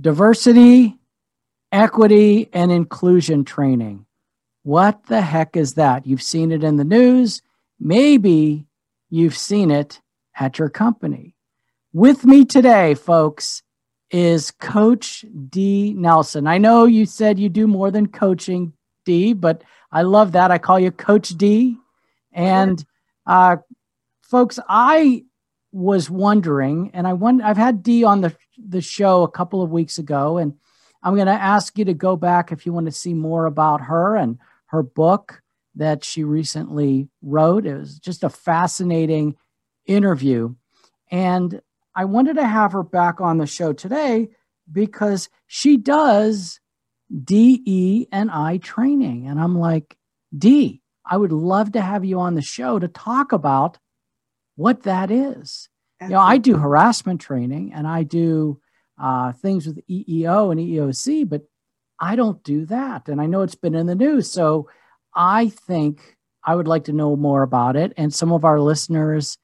diversity, equity, and inclusion training. What the heck is that? You've seen it in the news. Maybe you've seen it at your company. With me today, folks, is Coach Dee. Nelson. I know you said you do more than coaching, Dee, but I love that. I call you Coach Dee. And uh, folks, I was wondering, and I wonder, I've had Dee on the the show a couple of weeks ago, and I'm going to ask you to go back if you want to see more about her and her book that she recently wrote. It was just a fascinating interview, and I wanted to have her back on the show today because she does DE and I training, and I'm like, Dee, I would love to have you on the show to talk about what that is. Absolutely. You know, I do harassment training and I do uh, things with EEO and EEOC, but I don't do that. And I know it's been in the news. So I think I would like to know more about it. And some of our listeners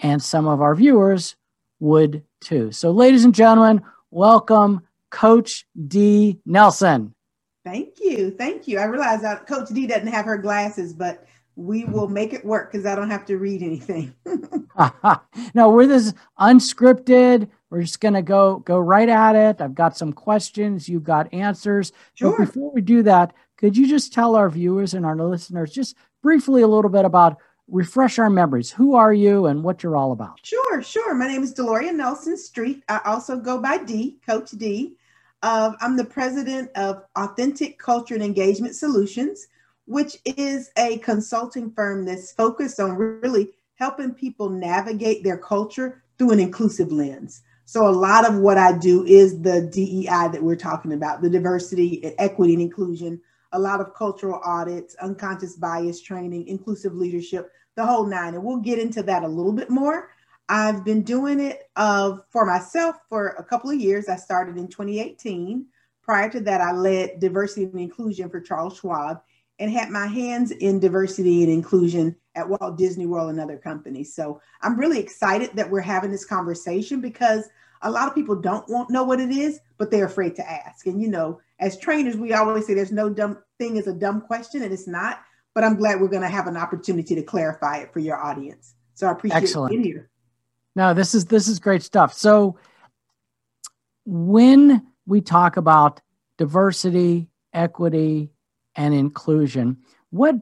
and some of our viewers would too. So, ladies and gentlemen, welcome Coach Dee. Nelson. Thank you. Thank you. I realize that Coach Dee doesn't have her glasses, but we will make it work because I don't have to read anything. no, we're this unscripted. We're just gonna go go right at it. I've got some questions. You've got answers. Sure. But before we do that, could you just tell our viewers and our listeners just briefly a little bit about refresh our memories. Who are you and what you're all about? Sure, sure. My name is Deloria Nelson Streete. I also go by Dee, Coach Dee. Uh, I'm the president of Authentic Culture and Engagement Solutions, which is a consulting firm that's focused on really helping people navigate their culture through an inclusive lens. So, a lot of what I do is the DEI that we're talking about the diversity, equity, and inclusion, a lot of cultural audits, unconscious bias training, inclusive leadership, the whole nine. And we'll get into that a little bit more. I've been doing it uh, for myself for a couple of years. I started in 2018. Prior to that, I led diversity and inclusion for Charles Schwab and had my hands in diversity and inclusion at Walt Disney World and other companies. So I'm really excited that we're having this conversation because a lot of people don't want know what it is, but they're afraid to ask. And you know, as trainers, we always say there's no dumb thing is a dumb question, and it's not. But I'm glad we're going to have an opportunity to clarify it for your audience. So I appreciate Excellent. being here. No, this is this is great stuff. So when we talk about diversity, equity, and inclusion, what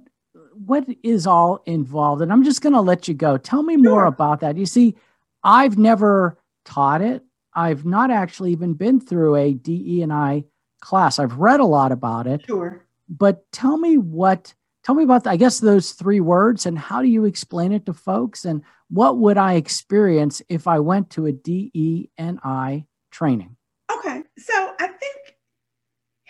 what is all involved? And I'm just going to let you go. Tell me more about that. You see, I've never taught it. I've not actually even been through a DE and I class. I've read a lot about it. Sure. But tell me what tell me about I guess those three words and how do you explain it to folks and what would I experience if I went to a DE and I training? Okay. So I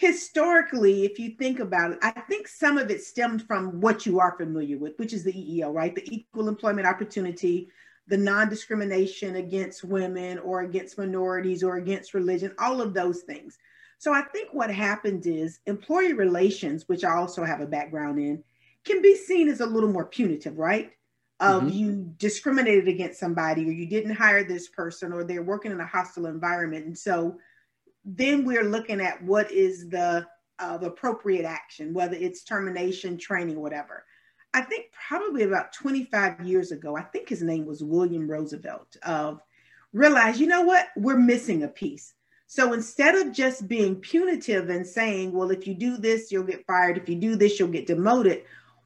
historically, if you think about it, I think some of it stemmed from what you are familiar with, which is the EEO, right? The equal employment opportunity, the non discrimination against women or against minorities or against religion, all of those things. So I think what happened is employee relations, which I also have a background in, can be seen as a little more punitive, right? Of mm-hmm. you discriminated against somebody or you didn't hire this person or they're working in a hostile environment. And so then we're looking at what is the uh, appropriate action, whether it's termination, training, whatever. I think probably about 25 years ago, I think his name was William Roosevelt, of realize, you know what, we're missing a piece. So instead of just being punitive and saying, well, if you do this, you'll get fired. If you do this, you'll get demoted.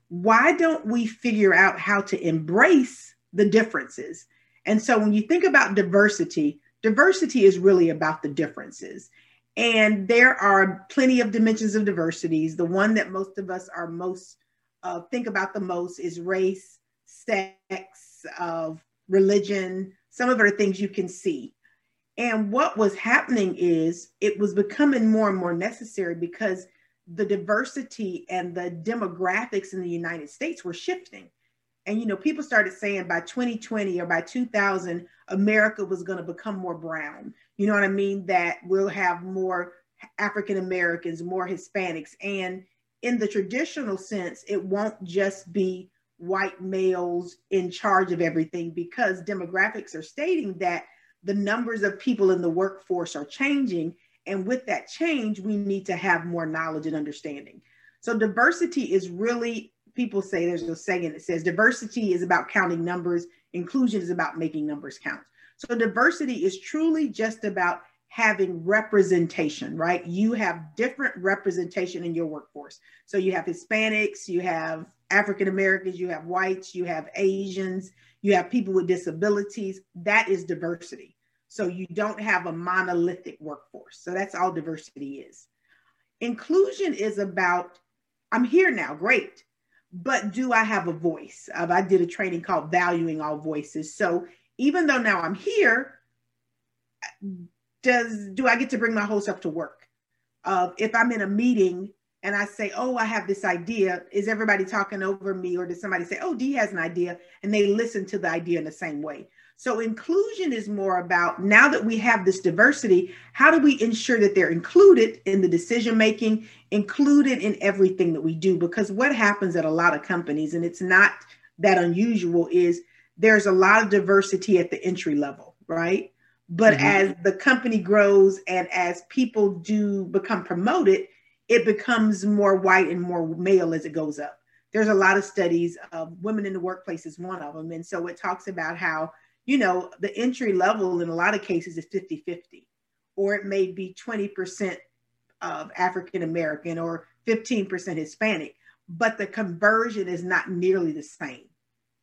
Why don't we figure out how to embrace the differences? And so when you think about diversity, diversity is really about the differences. And there are plenty of dimensions of diversities. The one that most of us are most uh, think about the most is race, sex, of religion. Some of it are things you can see. And what was happening is it was becoming more and more necessary because the diversity and the demographics in the United States were shifting. And you know, people started saying by 2020 or by 2000, America was going to become more brown. You know what I mean? That we'll have more African Americans, more Hispanics, and in the traditional sense, it won't just be white males in charge of everything because demographics are stating that the numbers of people in the workforce are changing And with that change, we need to have more knowledge and understanding. So diversity is really, people say there's a saying that says diversity is about counting numbers, inclusion is about making numbers count. So diversity is truly just about having representation, right? You have different representation in your workforce. So you have Hispanics, you have African Americans, you have whites, you have Asians, you have people with disabilities. That is diversity. So you don't have a monolithic workforce. So that's all diversity is. Inclusion is about, I'm here now, great. But do I have a voice? Uh, I did a training called Valuing All Voices. So even though now I'm here, does do I get to bring my whole up to work? Uh, if I'm in a meeting and I say, "Oh, I have this idea," is everybody talking over me, or does somebody say, "Oh, Dee has an idea," and they listen to the idea in the same way? So inclusion is more about now that we have this diversity, how do we ensure that they're included in the decision making, included in everything that we do? Because what happens at a lot of companies, and it's not that unusual, is there's a lot of diversity at the entry level, right? But mm-hmm. as the company grows and as people do become promoted, it becomes more white and more male as it goes up. There's a lot of studies of women in the workplace is one of them. And so it talks about how, you know, the entry level in a lot of cases is 50 50, or it may be 20% of African American or 15% Hispanic, but the conversion is not nearly the same.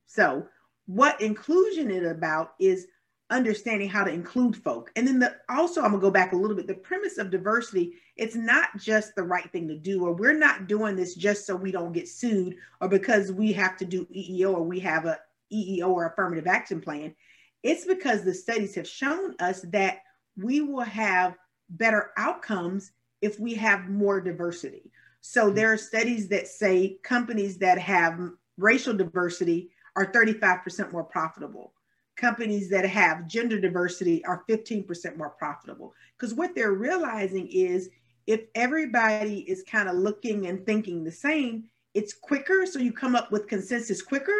So, what inclusion is about is understanding how to include folk. And then the also I'm gonna go back a little bit. The premise of diversity, it's not just the right thing to do, or we're not doing this just so we don't get sued or because we have to do EEO or we have a EEO or affirmative action plan. It's because the studies have shown us that we will have better outcomes if we have more diversity. So hmm. there are studies that say companies that have racial diversity are 35% more profitable companies that have gender diversity are 15% more profitable. Because what they're realizing is if everybody is kind of looking and thinking the same, it's quicker. So you come up with consensus quicker,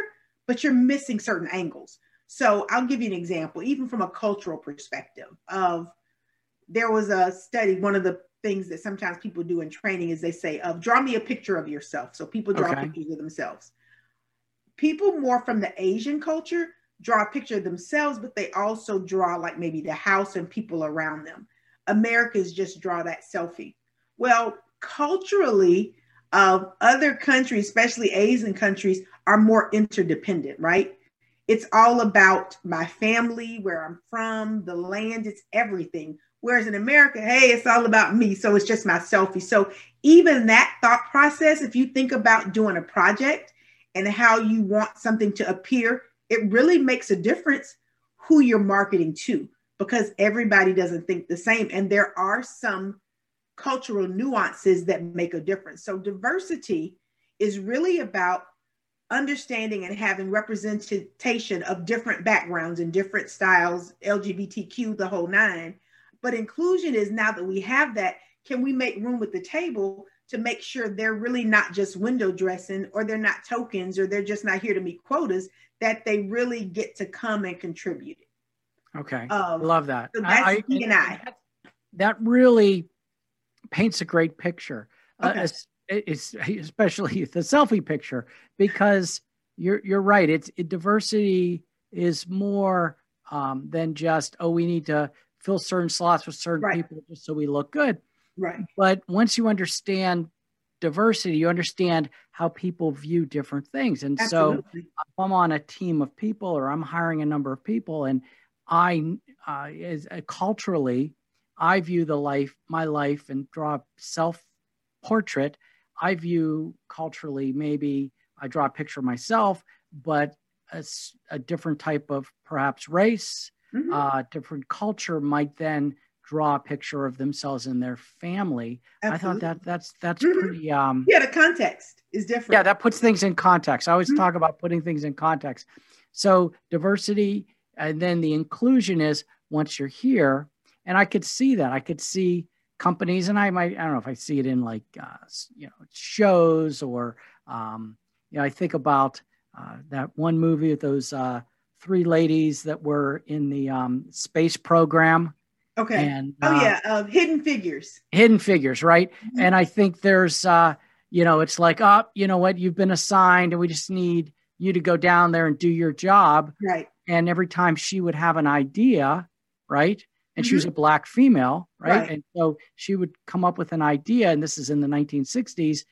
but you're missing certain angles. So I'll give you an example, even from a cultural perspective of there was a study, one of the things that sometimes people do in training is they say, of draw me a picture of yourself. So people draw okay. pictures of themselves. People more from the Asian culture draw a picture of themselves, but they also draw like maybe the house and people around them. Americans just draw that selfie. Well, culturally, uh, other countries, especially Asian countries, are more interdependent, right? It's all about my family, where I'm from, the land, it's everything. Whereas in America, hey, it's all about me. So it's just my selfie. So even that thought process, if you think about doing a project and how you want something to appear, it really makes a difference who you're marketing to because everybody doesn't think the same. And there are some cultural nuances that make a difference. So, diversity is really about understanding and having representation of different backgrounds and different styles, LGBTQ, the whole nine. But inclusion is now that we have that, can we make room at the table to make sure they're really not just window dressing or they're not tokens or they're just not here to meet quotas? that they really get to come and contribute. Okay. Um, Love that. So that's I, and I. That really paints a great picture. Uh, okay. Uh, it's, especially the selfie picture because you're you're right. It's it, diversity is more um, than just oh we need to fill certain slots with certain right. people just so we look good. Right. But once you understand diversity, you understand how people view different things. And Absolutely. so if I'm on a team of people or I'm hiring a number of people and I, uh, is, uh, culturally, I view the life, my life, and draw a self portrait. I view culturally, maybe I draw a picture of myself, but a, a different type of perhaps race, mm-hmm. uh, different culture might then draw a picture of themselves and their family. Absolutely. I thought that that's that's mm-hmm. pretty um yeah, the context is different. Yeah, that puts things in context. I always mm-hmm. talk about putting things in context. So diversity and then the inclusion is once you're here, and I could see that. I could see companies, and I might I don't know if I see it in like uh, you know shows or um, you know I think about uh, that one movie with those uh, three ladies that were in the um, space program Okay. And, oh uh, yeah, uh, Hidden Figures. Hidden Figures, right? Mm-hmm. And I think there's, uh, you know, it's like, oh, you know what, you've been assigned, and we just need you to go down there and do your job. Right. And every time she would have an idea, right? And mm-hmm. she was mm-hmm. a black female, right? right? And so she would come up with an idea, and this is in the 1960s.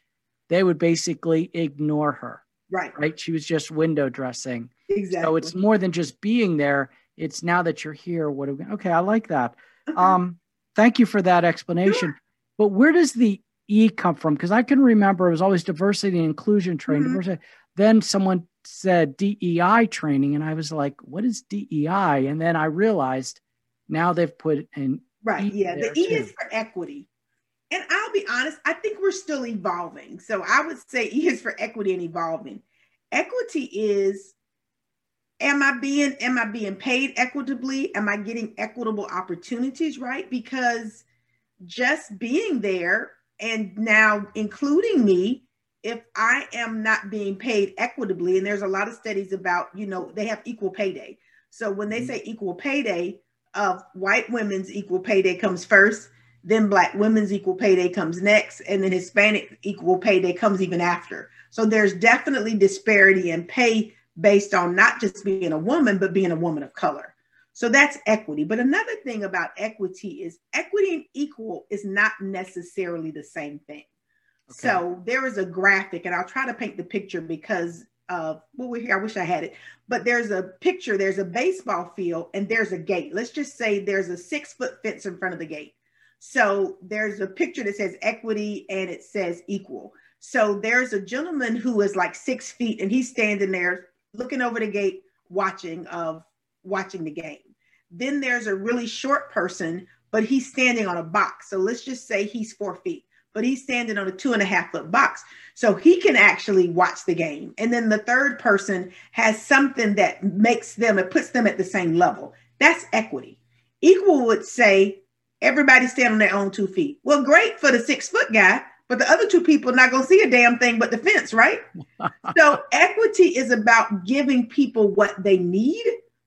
They would basically ignore her. Right. Right. She was just window dressing. Exactly. So it's more than just being there. It's now that you're here. What do we, okay, I like that. Um, thank you for that explanation. Sure. But where does the E come from? Because I can remember it was always diversity and inclusion training. Mm-hmm. Then someone said DEI training, and I was like, "What is DEI?" And then I realized now they've put in right. E yeah, the E too. is for equity. And I'll be honest, I think we're still evolving. So I would say E is for equity and evolving. Equity is am I being am I being paid equitably? Am I getting equitable opportunities, right? Because just being there and now including me, if I am not being paid equitably, and there's a lot of studies about, you know, they have equal payday. So when they mm-hmm. say equal pay day, of white women's equal pay day comes first, then black women's equal pay day comes next, and then Hispanic equal pay day comes even after. So there's definitely disparity in pay based on not just being a woman, but being a woman of color. So that's equity. But another thing about equity is equity and equal is not necessarily the same thing. Okay. So there is a graphic, and I'll try to paint the picture because uh, well, we're here. I wish I had it, but there's a picture. There's a baseball field, and there's a gate. Let's just say there's a six foot fence in front of the gate. So there's a picture that says equity and it says equal. So there's a gentleman who is like six feet, and he's standing there looking over the gate, watching of watching the game. Then there's a really short person, but he's standing on a box. So let's just say he's four feet, but he's standing on a two and a half foot box. So he can actually watch the game. And then the third person has something that makes them, it puts them at the same level. That's equity. Equal would say everybody stand on their own two feet. Well, great for the six foot guy, but the other two people are not going to see a damn thing but the fence, right? so equity is about giving people what they need,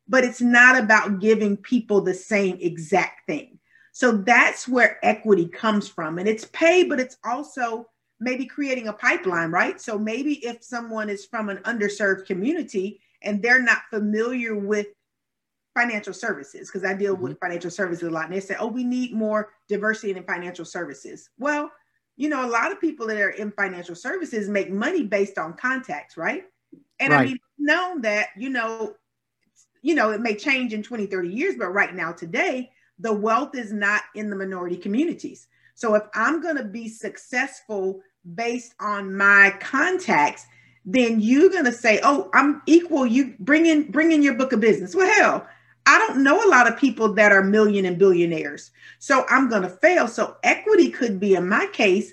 but it's not about giving people the same exact thing. So that's where equity comes from. And it's pay, but it's also maybe creating a pipeline, right? So maybe if someone is from an underserved community and they're not familiar with financial services, because I deal mm-hmm. with financial services a lot, and they say, oh, we need more diversity in financial services. Well, you know, a lot of people that are in financial services make money based on contacts, right? And right. I mean, known that, you know, you know, it may change in 20, 30 years, but right now, today, the wealth is not in the minority communities. So if I'm going to be successful based on my contacts, then you're going to say, "Oh, I'm equal. You bring in bring in your book of business." Well, hell, I don't know a lot of people that are million and billionaires. So I'm going to fail. So equity could be, in my case,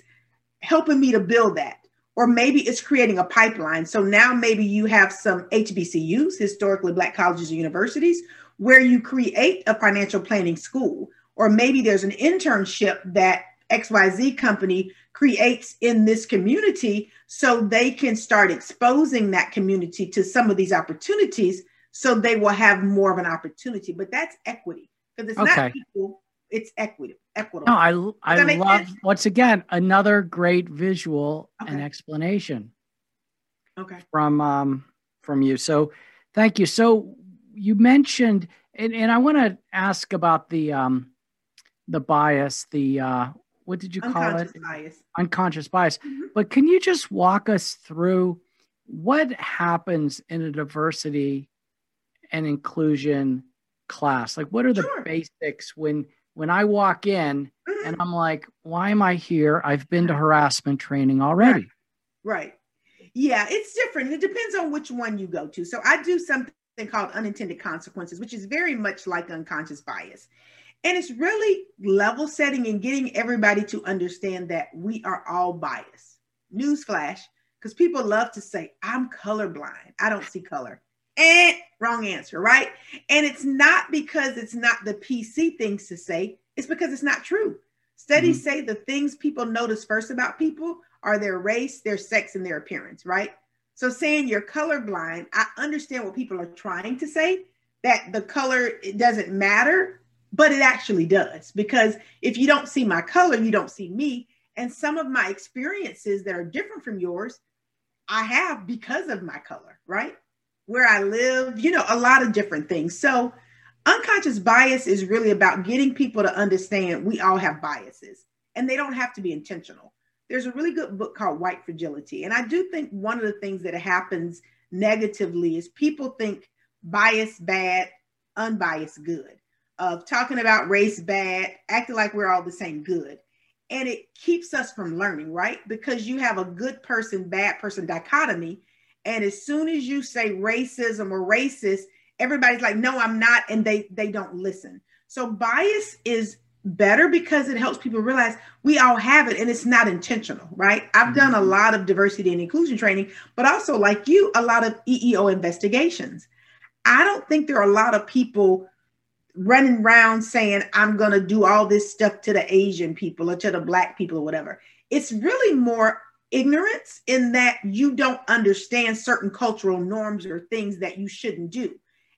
helping me to build that. Or maybe it's creating a pipeline. So now maybe you have some HBCUs, historically Black colleges and universities, where you create a financial planning school. Or maybe there's an internship that XYZ company creates in this community so they can start exposing that community to some of these opportunities so they will have more of an opportunity. But that's equity because it's okay. not equal, it's equity. Equitable. No, I I love sense? once again another great visual okay. and explanation. Okay. From um from you. So thank you. So you mentioned and, and I want to ask about the um the bias, the uh what did you call it? Bias. Unconscious bias. Mm-hmm. But can you just walk us through what happens in a diversity and inclusion class? Like, what are the sure. basics when when I walk in mm-hmm. and I'm like, why am I here? I've been to harassment training already. Right. right. Yeah, it's different. It depends on which one you go to. So I do something called unintended consequences, which is very much like unconscious bias. And it's really level setting and getting everybody to understand that we are all biased. Newsflash, because people love to say, I'm colorblind. I don't see color. And wrong answer, right? And it's not because it's not the PC things to say, it's because it's not true. Studies mm-hmm. say the things people notice first about people are their race, their sex, and their appearance, right? So saying you're colorblind, I understand what people are trying to say, that the color doesn't matter, but it actually does because if you don't see my color, you don't see me. And some of my experiences that are different from yours, I have because of my color, right? Where I live, you know, a lot of different things. So, unconscious bias is really about getting people to understand we all have biases and they don't have to be intentional. There's a really good book called White Fragility. And I do think one of the things that happens negatively is people think bias bad, unbiased good, of talking about race bad, acting like we're all the same good. And it keeps us from learning, right? Because you have a good person, bad person dichotomy. And as soon as you say racism or racist, everybody's like, no, I'm not. And they they don't listen. So bias is better because it helps people realize we all have it and it's not intentional, right? I've mm-hmm. done a lot of diversity and inclusion training, but also like you, a lot of EEO investigations. I don't think there are a lot of people running around saying, I'm going to do all this stuff to the Asian people or to the Black people or whatever. It's really more ignorance in that you don't understand certain cultural norms or things that you shouldn't do.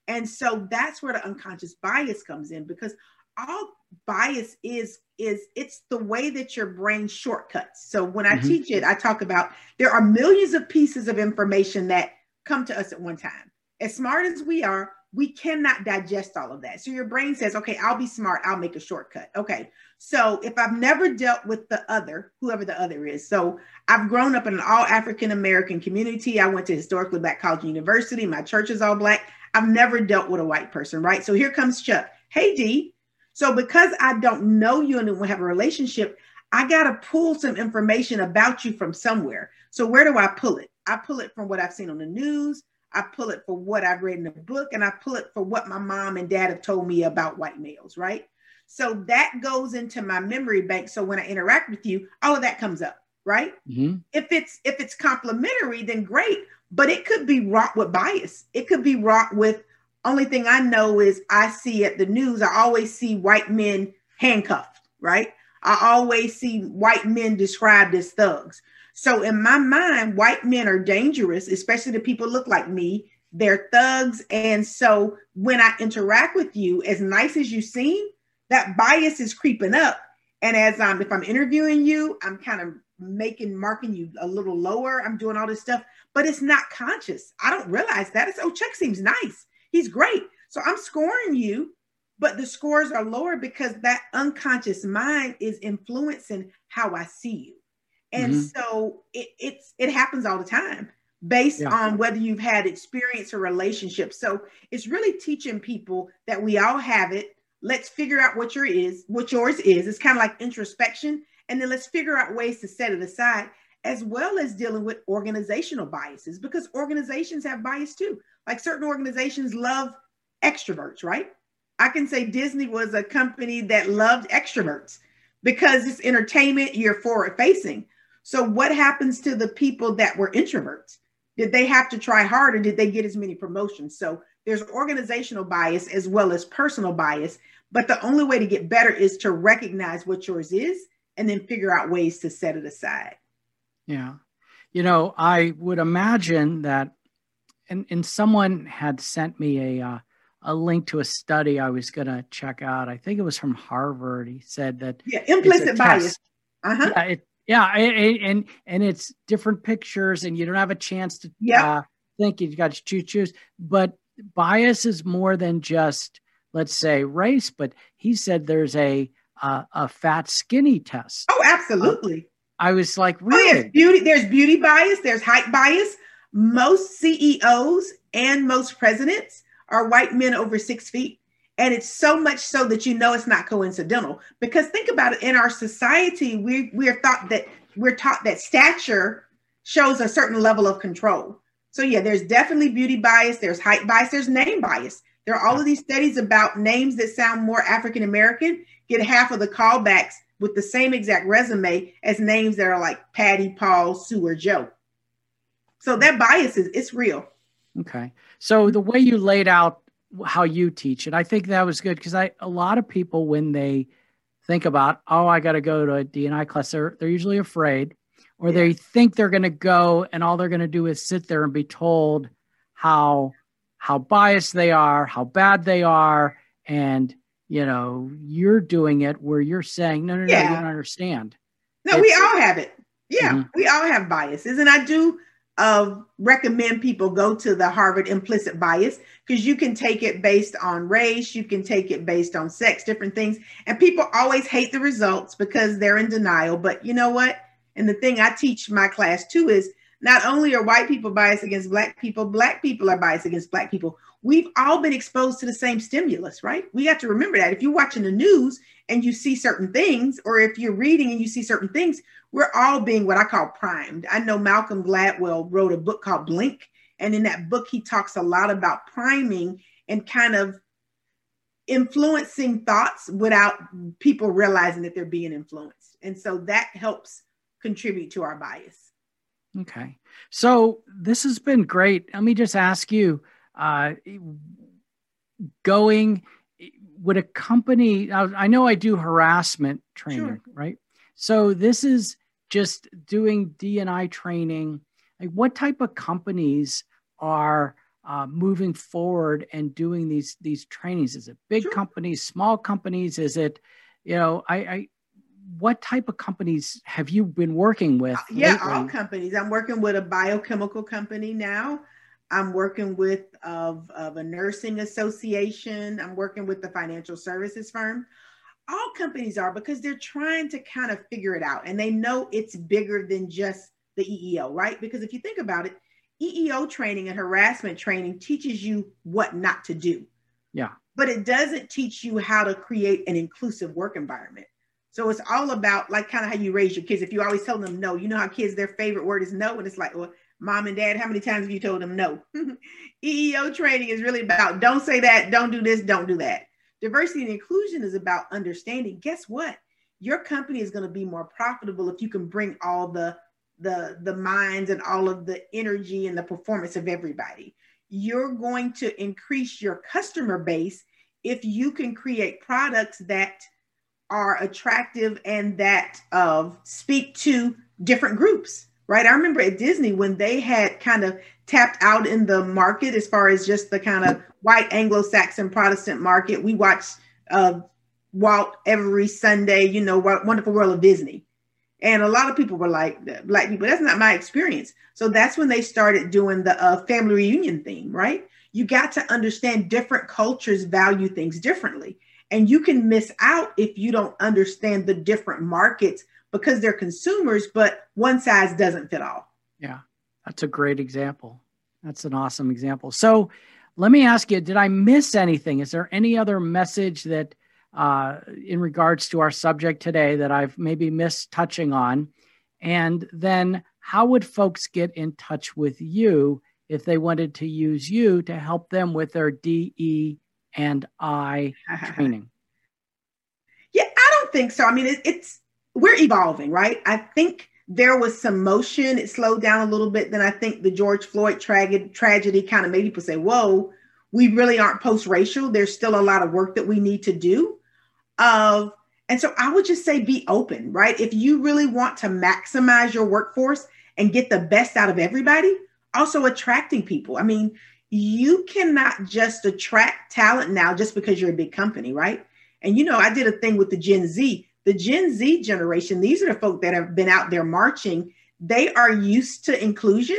And so that's where the unconscious bias comes in because all bias is is it's the way that your brain shortcuts. So when I mm-hmm. teach it, I talk about there are millions of pieces of information that come to us at one time. As smart as we are, we cannot digest all of that. So your brain says, okay, I'll be smart, I'll make a shortcut. Okay. So if I've never dealt with the other, whoever the other is, so I've grown up in an all African American community. I went to historically black college and university. My church is all black. I've never dealt with a white person, right? So here comes Chuck. Hey, Dee, so because I don't know you and we have a relationship, I got to pull some information about you from somewhere. So where do I pull it? I pull it from what I've seen on the news. I pull it for what I've read in a book, and I pull it for what my mom and dad have told me about white males, right? So that goes into my memory bank. So when I interact with you, all of that comes up, right? Mm-hmm. If it's if it's complimentary, then great. But it could be wrought with bias. It could be wrought with only thing I know is I see at the news, I always see white men handcuffed, right? I always see white men described as thugs. So in my mind, white men are dangerous, especially the people look like me. They're thugs. And so when I interact with you, as nice as you seem, that bias is creeping up. And as I'm, if I'm interviewing you, I'm kind of making, marking you a little lower. I'm doing all this stuff, but it's not conscious. I don't realize that. It's, oh, Chuck seems nice. He's great. So I'm scoring you, but the scores are lower because that unconscious mind is influencing how I see you. And mm-hmm. so it, it's it happens all the time based yeah. on whether you've had experience or relationship. So it's really teaching people that we all have it. Let's figure out what your is, what yours is. It's kind of like introspection. And then let's figure out ways to set it aside, as well as dealing with organizational biases, because organizations have bias too. Like certain organizations love extroverts, right? I can say Disney was a company that loved extroverts because it's entertainment, you're forward facing. So, what happens to the people that were introverts? Did they have to try harder? Did they get as many promotions? So, there's organizational bias as well as personal bias. But the only way to get better is to recognize what yours is and then figure out ways to set it aside. Yeah. You know, I would imagine that and and someone had sent me a uh, a link to a study I was going to check out. I think it was from Harvard. He said that yeah, implicit bias. Uh-huh. Yeah, it, yeah, it, and and it's different pictures, and you don't have a chance to yeah. Uh, think. You've got to choose, choose. But bias is more than just let's say race. But he said there's a uh, a fat skinny test. Oh, absolutely. Uh, I was like, really? Oh, yes. beauty. There's beauty bias. There's height bias most CEOs and most presidents are white men over six feet. And it's so much so that you know it's not coincidental. Because think about it, in our society, we we're thought that we're taught that stature shows a certain level of control. So yeah, there's definitely beauty bias, there's height bias, there's name bias. There are all of these studies about names that sound more African American get half of the callbacks with the same exact resume as names that are like Patty, Paul, Sue, or Joe. So that bias is it's real. Okay. So the way you laid out how you teach it, I think that was good because I a lot of people when they think about, oh, I got to go to a DNI class, they're they're usually afraid, or yeah. they think they're going to go and all they're going to do is sit there and be told how how biased they are, how bad they are, and you know, you're doing it where you're saying, no, no, no, yeah. you don't understand. No, it's, we all have it. Yeah, mm-hmm. we all have biases. And I do uh, recommend people go to the Harvard implicit bias because you can take it based on race, you can take it based on sex, different things. And people always hate the results because they're in denial. But you know what? And the thing I teach my class too is not only are white people biased against black people, black people are biased against black people. We've all been exposed to the same stimulus, right? We have to remember that. If you're watching the news and you see certain things, or if you're reading and you see certain things, we're all being what I call primed. I know Malcolm Gladwell wrote a book called Blink. And in that book, he talks a lot about priming and kind of influencing thoughts without people realizing that they're being influenced. And so that helps contribute to our bias. Okay. So this has been great. Let me just ask you uh, going, would a company, I know I do harassment training, sure. right? So this is just doing D&I training. Like what type of companies are uh, moving forward and doing these these trainings? Is it big sure. companies, small companies? Is it, you know, I, I what type of companies have you been working with? Yeah, lately? all companies. I'm working with a biochemical company now. I'm working with of, of a nursing association. I'm working with the financial services firm. All companies are because they're trying to kind of figure it out and they know it's bigger than just the EEO, right? Because if you think about it, EEO training and harassment training teaches you what not to do. Yeah. But it doesn't teach you how to create an inclusive work environment. So it's all about like kind of how you raise your kids. If you always tell them no, you know how kids their favorite word is no, and it's like, well, mom and dad, how many times have you told them no? EEO training is really about don't say that, don't do this, don't do that. Diversity and inclusion is about understanding. Guess what? Your company is going to be more profitable if you can bring all the the the minds and all of the energy and the performance of everybody. You're going to increase your customer base if you can create products that are attractive and that uh, speak to different groups, right? I remember at Disney when they had kind of tapped out in the market as far as just the kind of white Anglo-Saxon Protestant market. We watched uh, Walt every Sunday, you know, Wonderful World of Disney. And a lot of people were like, black people, that's not my experience. So that's when they started doing the uh, family reunion theme, right? You got to understand different cultures value things differently. And you can miss out if you don't understand the different markets because they're consumers, but one size doesn't fit all. Yeah, that's a great example. That's an awesome example. So let me ask you did I miss anything? Is there any other message that, uh, in regards to our subject today, that I've maybe missed touching on? And then how would folks get in touch with you if they wanted to use you to help them with their DE and I training? Yeah, I don't think so. I mean, it, it's we're evolving, right? I think there was some motion. It slowed down a little bit. Then I think the George Floyd tra- tragedy kind of made people say, "Whoa, we really aren't post-racial. There's still a lot of work that we need to do." Of and so I would just say be open, right? If you really want to maximize your workforce and get the best out of everybody, also attracting people. I mean, you cannot just attract talent now just because you're a big company, right? And you know, I did a thing with the Gen Z. The Gen Z generation, these are the folk that have been out there marching. They are used to inclusion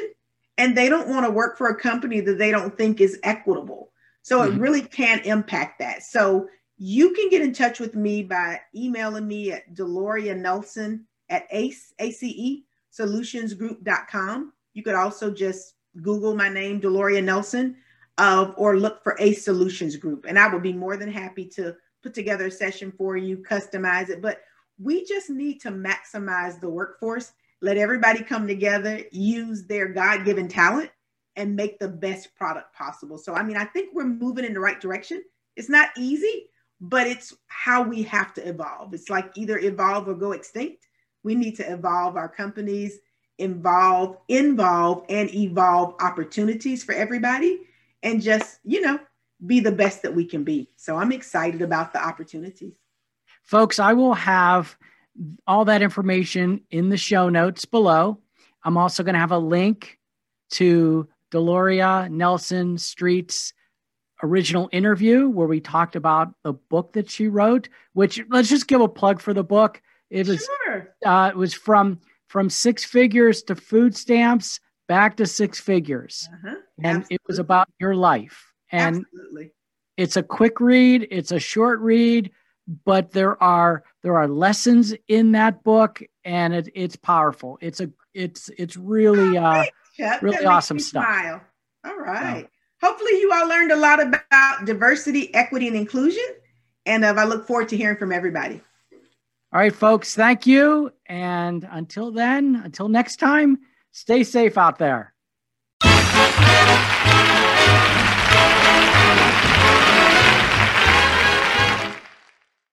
and they don't want to work for a company that they don't think is equitable. So mm-hmm. it really can impact that. So you can get in touch with me by emailing me at Deloria Nelson at ACE, ACE solutionsgroup.com. You could also just Google my name, Deloria Nelson, uh, or look for ACE solutions group. And I will be more than happy to put together a session for you, customize it. But we just need to maximize the workforce, let everybody come together, use their God given talent, and make the best product possible. So, I mean, I think we're moving in the right direction. It's not easy, but it's how we have to evolve. It's like either evolve or go extinct. We need to evolve our companies involve, involve, and evolve opportunities for everybody and just, you know, be the best that we can be. So I'm excited about the opportunities. Folks, I will have all that information in the show notes below. I'm also going to have a link to Deloria Nelson Streete's original interview where we talked about the book that she wrote. Which let's just give a plug for the book. It was sure. uh, it was from from six figures to food stamps back to six figures, uh-huh. and Absolutely. it was about your life. And Absolutely. it's a quick read. It's a short read, but there are there are lessons in that book, and it, it's powerful. It's a it's it's really uh, really awesome stuff. Smile. All right. Hopefully, you all learned a lot about diversity, equity, and inclusion. And uh, I look forward to hearing from everybody. All right, folks, thank you. And until then, until next time, stay safe out there.